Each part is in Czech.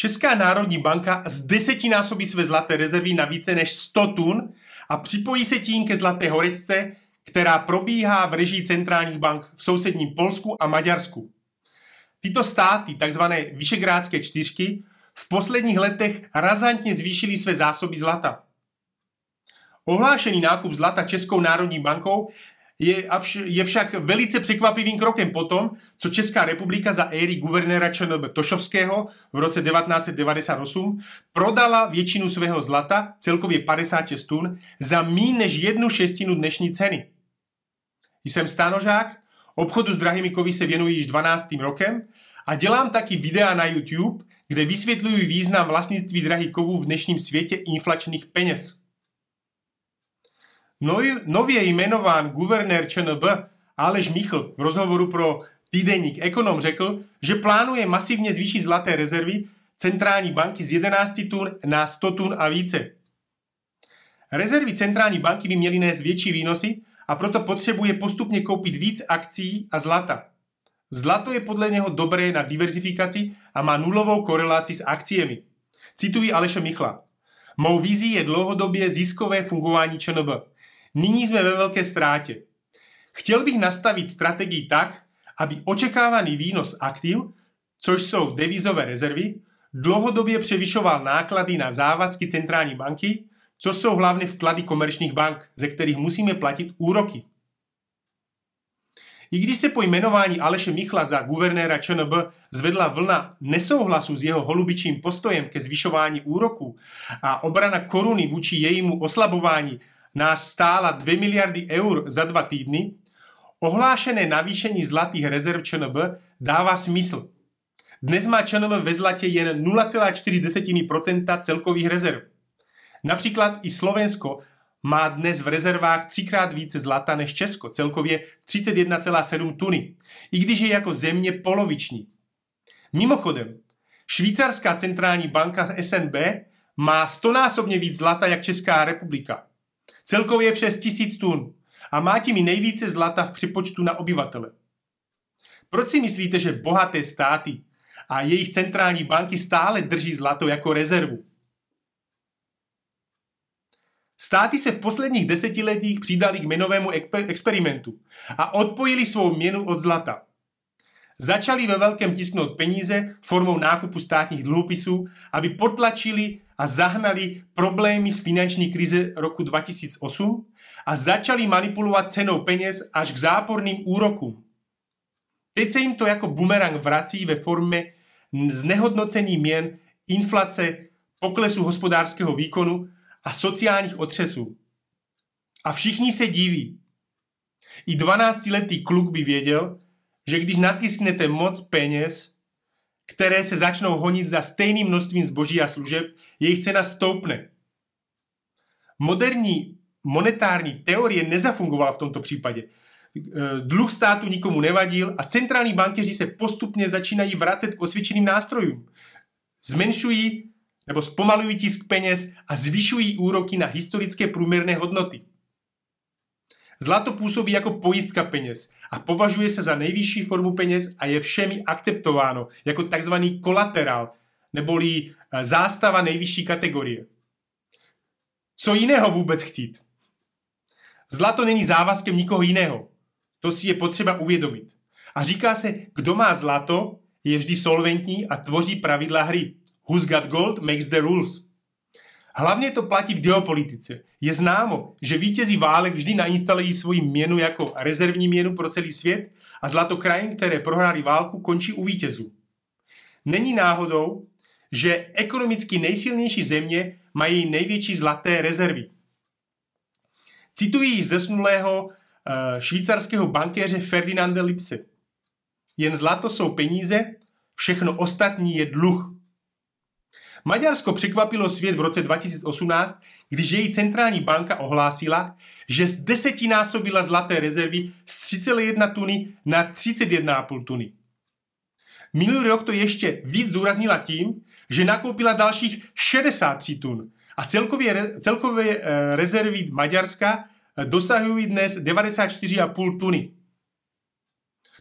Česká národní banka z desetinásobí své zlaté rezervy na více než 100 tun a připojí se tím ke zlaté horečce, která probíhá v režii centrálních bank v sousedním Polsku a Maďarsku. Tyto státy, takzvané Vyšegrádské čtyřky, v posledních letech razantně zvýšily své zásoby zlata. Ohlášený nákup zlata Českou národní bankou je, je však velice překvapivým krokem potom, co Česká republika za éry guvernéra ČNB Tošovského v roce 1998 prodala většinu svého zlata, celkově 56 tun, za méně než jednu šestinu dnešní ceny. Jsem stanožák, obchodu s drahými kovy se věnuji již 12. rokem a dělám taky videa na YouTube, kde vysvětluji význam vlastnictví drahých kovů v dnešním světě inflačních peněz. Nově jmenován guvernér ČNB Aleš Michl v rozhovoru pro týdeník Ekonom řekl, že plánuje masivně zvýšit zlaté rezervy centrální banky z 11 tun na 100 tun a více. Rezervy centrální banky by měly nést větší výnosy a proto potřebuje postupně koupit víc akcí a zlata. Zlato je podle něho dobré na diverzifikaci a má nulovou korelaci s akciemi. Cituji Aleše Michla. Mou vizí je dlouhodobě ziskové fungování ČNB. Nyní jsme ve velké ztrátě. Chtěl bych nastavit strategii tak, aby očekávaný výnos aktiv, což jsou devizové rezervy, dlouhodobě převyšoval náklady na závazky centrální banky, co jsou hlavně vklady komerčních bank, ze kterých musíme platit úroky. I když se po jmenování Aleše Michla za guvernéra ČNB zvedla vlna nesouhlasu s jeho holubičím postojem ke zvyšování úroků a obrana koruny vůči jejímu oslabování nás stála 2 miliardy eur za dva týdny, ohlášené navýšení zlatých rezerv ČNB dává smysl. Dnes má ČNB ve zlatě jen 0,4% celkových rezerv. Například i Slovensko má dnes v rezervách třikrát více zlata než Česko, celkově 31,7 tuny, i když je jako země poloviční. Mimochodem, švýcarská centrální banka SNB má stonásobně víc zlata jak Česká republika. Celkově přes tisíc tun a má tím i nejvíce zlata v připočtu na obyvatele. Proč si myslíte, že bohaté státy a jejich centrální banky stále drží zlato jako rezervu? Státy se v posledních desetiletích přidali k měnovému experimentu a odpojili svou měnu od zlata. Začali ve velkém tisknout peníze formou nákupu státních dluhopisů, aby potlačili a zahnali problémy z finanční krize roku 2008 a začali manipulovat cenou peněz až k záporným úrokům. Teď se jim to jako bumerang vrací ve formě znehodnocení měn, inflace, poklesu hospodářského výkonu a sociálních otřesů. A všichni se diví. I 12-letý kluk by věděl, že když natisknete moc peněz, které se začnou honit za stejným množstvím zboží a služeb, jejich cena stoupne. Moderní monetární teorie nezafungovala v tomto případě. Dluh státu nikomu nevadil a centrální bankéři se postupně začínají vracet k osvědčeným nástrojům. Zmenšují nebo zpomalují tisk peněz a zvyšují úroky na historické průměrné hodnoty. Zlato působí jako pojistka peněz a považuje se za nejvyšší formu peněz a je všemi akceptováno jako takzvaný kolaterál, neboli eh, zástava nejvyšší kategorie. Co jiného vůbec chtít? Zlato není závazkem nikoho jiného. To si je potřeba uvědomit. A říká se, kdo má zlato, je vždy solventní a tvoří pravidla hry. Who's got gold makes the rules. Hlavně to platí v geopolitice. Je známo, že vítězí válek vždy nainstalují svoji měnu jako rezervní měnu pro celý svět a zlato krajín, které prohrály válku, končí u vítězů. Není náhodou, že ekonomicky nejsilnější země mají největší zlaté rezervy. Citují zesnulého uh, švýcarského bankéře Ferdinanda Lipse. Jen zlato jsou peníze, všechno ostatní je dluh. Maďarsko překvapilo svět v roce 2018, když její centrální banka ohlásila, že z desetinásobila zlaté rezervy z 3,1 tuny na 31,5 tuny. Minulý rok to ještě víc zdůraznila tím, že nakoupila dalších 63 tun a celkově, celkové eh, rezervy Maďarska eh, dosahují dnes 94,5 tuny.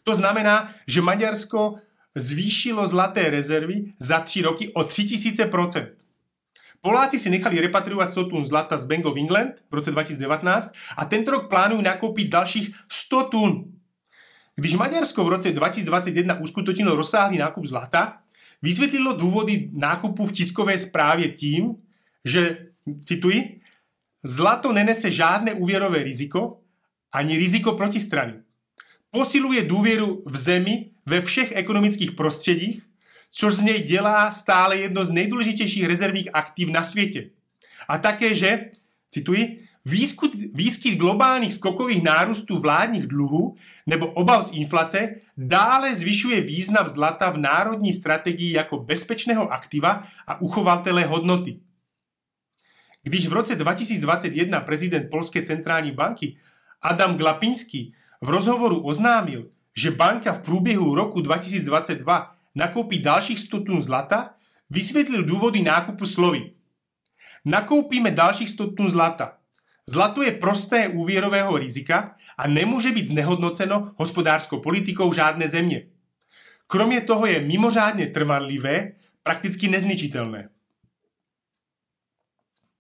To znamená, že Maďarsko zvýšilo zlaté rezervy za tři roky o 3000%. Poláci si nechali repatriovat 100 tun zlata z Bank of England v roce 2019 a tento rok plánují nakoupit dalších 100 tun. Když Maďarsko v roce 2021 uskutečnilo rozsáhlý nákup zlata, vysvětlilo důvody nákupu v tiskové zprávě tím, že, cituji, zlato nenese žádné úvěrové riziko ani riziko protistrany. Posiluje důvěru v zemi ve všech ekonomických prostředích, což z něj dělá stále jedno z nejdůležitějších rezervních aktiv na světě. A také, že, cituji, výskyt, výskyt globálních skokových nárůstů vládních dluhů nebo obav z inflace dále zvyšuje význam zlata v národní strategii jako bezpečného aktiva a uchovatele hodnoty. Když v roce 2021 prezident Polské centrální banky Adam Glapiński v rozhovoru oznámil, že banka v průběhu roku 2022 nakoupí dalších 100 tun zlata, vysvětlil důvody nákupu slovy. Nakoupíme dalších 100 tun zlata. Zlato je prosté úvěrového rizika a nemůže být znehodnoceno hospodářskou politikou žádné země. Kromě toho je mimořádně trvanlivé, prakticky nezničitelné.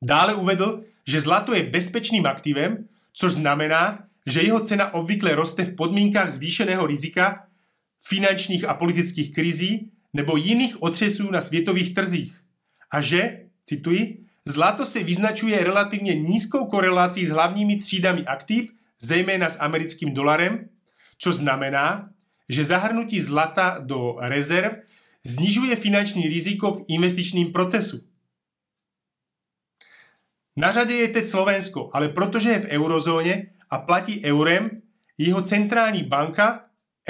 Dále uvedl, že zlato je bezpečným aktivem, což znamená, že jeho cena obvykle roste v podmínkách zvýšeného rizika, finančních a politických krizí nebo jiných otřesů na světových trzích. A že, cituji, zlato se vyznačuje relativně nízkou korelací s hlavními třídami aktiv, zejména s americkým dolarem, což znamená, že zahrnutí zlata do rezerv znižuje finanční riziko v investičním procesu. Na řadě je teď Slovensko, ale protože je v eurozóně a platí eurem, jeho centrální banka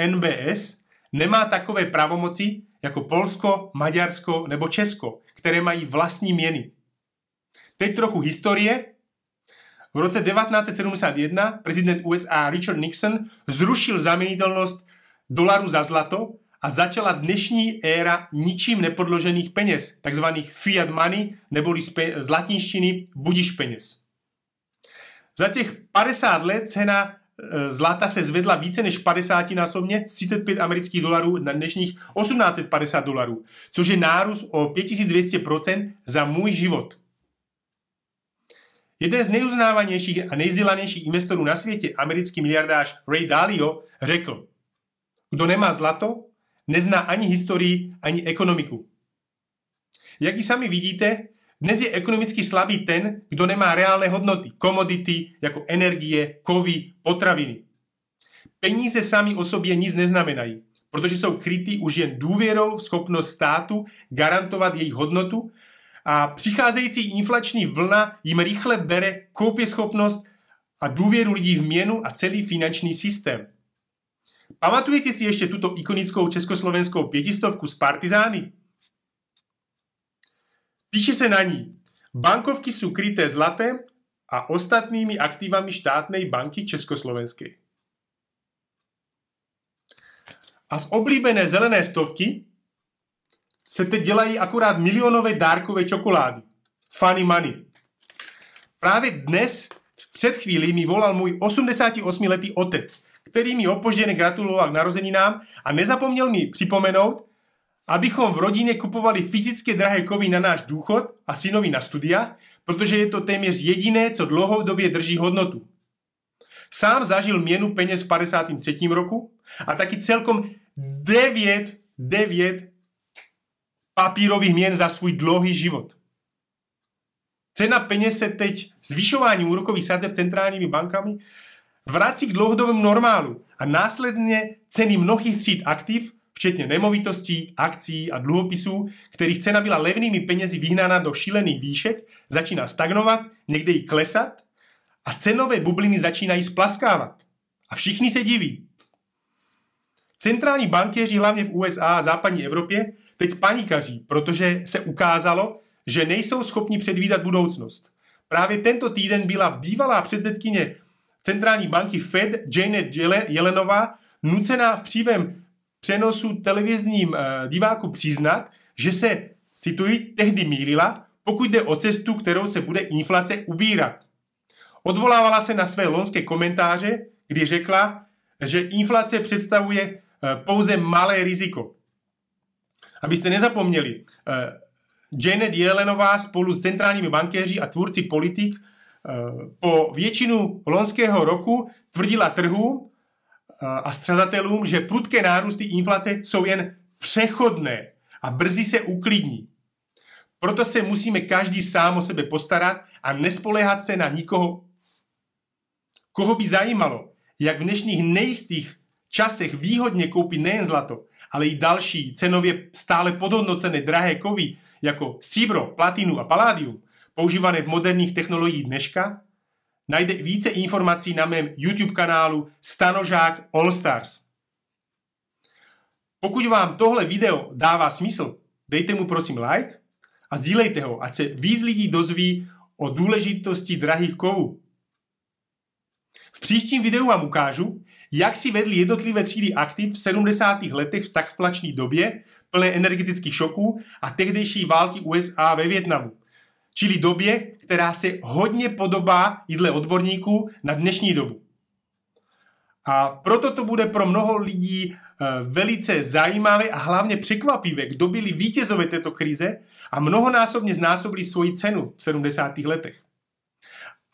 NBS nemá takové pravomoci jako Polsko, Maďarsko nebo Česko, které mají vlastní měny. Teď trochu historie. V roce 1971 prezident USA Richard Nixon zrušil zaměnitelnost dolaru za zlato a začala dnešní éra ničím nepodložených peněz, takzvaných fiat money, neboli z latinštiny budiš peněz. Za těch 50 let cena e, zlata se zvedla více než 50 násobně z 35 amerických dolarů na dnešních 1850 dolarů, což je nárůst o 5200% za můj život. Jeden z nejuznávanějších a nejzdělanějších investorů na světě, americký miliardář Ray Dalio, řekl, kdo nemá zlato, nezná ani historii, ani ekonomiku. Jak i sami vidíte, dnes je ekonomicky slabý ten, kdo nemá reálné hodnoty, komodity jako energie, kovy, potraviny. Peníze sami o sobě nic neznamenají, protože jsou krytý už jen důvěrou v schopnost státu garantovat jejich hodnotu a přicházející inflační vlna jim rychle bere schopnost a důvěru lidí v měnu a celý finanční systém. Pamatujete si ještě tuto ikonickou československou pětistovku z Partizány? Píše se na ní, bankovky jsou kryté zlatem a ostatními aktivami štátnej banky Československé. A z oblíbené zelené stovky se teď dělají akorát milionové dárkové čokolády. Funny money. Právě dnes, před chvílí, mi volal můj 88-letý otec, který mi opožděně gratuloval k narozeninám a nezapomněl mi připomenout, abychom v rodině kupovali fyzické drahé kovy na náš důchod a synovi na studia, protože je to téměř jediné, co dlouhodobě drží hodnotu. Sám zažil měnu peněz v 53. roku a taky celkom 9, 9 papírových měn za svůj dlouhý život. Cena peněz se teď zvyšováním úrokových sazeb centrálními bankami vrací k dlouhodobému normálu a následně ceny mnohých tříd aktiv včetně nemovitostí, akcí a dluhopisů, kterých cena byla levnými penězi vyhnána do šílených výšek, začíná stagnovat, někde i klesat a cenové bubliny začínají splaskávat. A všichni se diví. Centrální bankéři hlavně v USA a západní Evropě teď panikaří, protože se ukázalo, že nejsou schopni předvídat budoucnost. Právě tento týden byla bývalá předsedkyně centrální banky Fed Janet Yellenová nucená v přívém přenosu televizním uh, diváku přiznat, že se, cituji, tehdy mýlila, pokud jde o cestu, kterou se bude inflace ubírat. Odvolávala se na své lonské komentáře, kdy řekla, že inflace představuje uh, pouze malé riziko. Abyste nezapomněli, eh, Janet Yellenová spolu s centrálními bankéři a tvůrci politik eh, po většinu loňského roku tvrdila trhu a střadatelům, že prudké nárůsty inflace jsou jen přechodné a brzy se uklidní. Proto se musíme každý sám o sebe postarat a nespoléhat se na nikoho. Koho by zajímalo, jak v dnešních nejistých časech výhodně koupit nejen zlato, ale i další cenově stále podhodnocené drahé kovy, jako stříbro, platinu a paládium, používané v moderních technologiích dneška, najde více informací na mém YouTube kanálu Stanožák All Stars. Pokud vám tohle video dává smysl, dejte mu prosím like a sdílejte ho, ať se víc lidí dozví o důležitosti drahých kovů. V příštím videu vám ukážu, jak si vedli jednotlivé třídy aktiv v 70. letech v stagflační době, plné energetických šoků a tehdejší války USA ve Větnamu. Čili době, která se hodně podobá jídle odborníků na dnešní dobu. A proto to bude pro mnoho lidí eh, velice zajímavé a hlavně překvapivé, kdo byli vítězové této krize a mnohonásobně znásobili svoji cenu v 70. letech.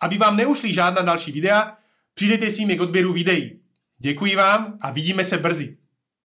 Aby vám neušly žádná další videa, přidejte si mi k odběru videí. Děkuji vám a vidíme se brzy.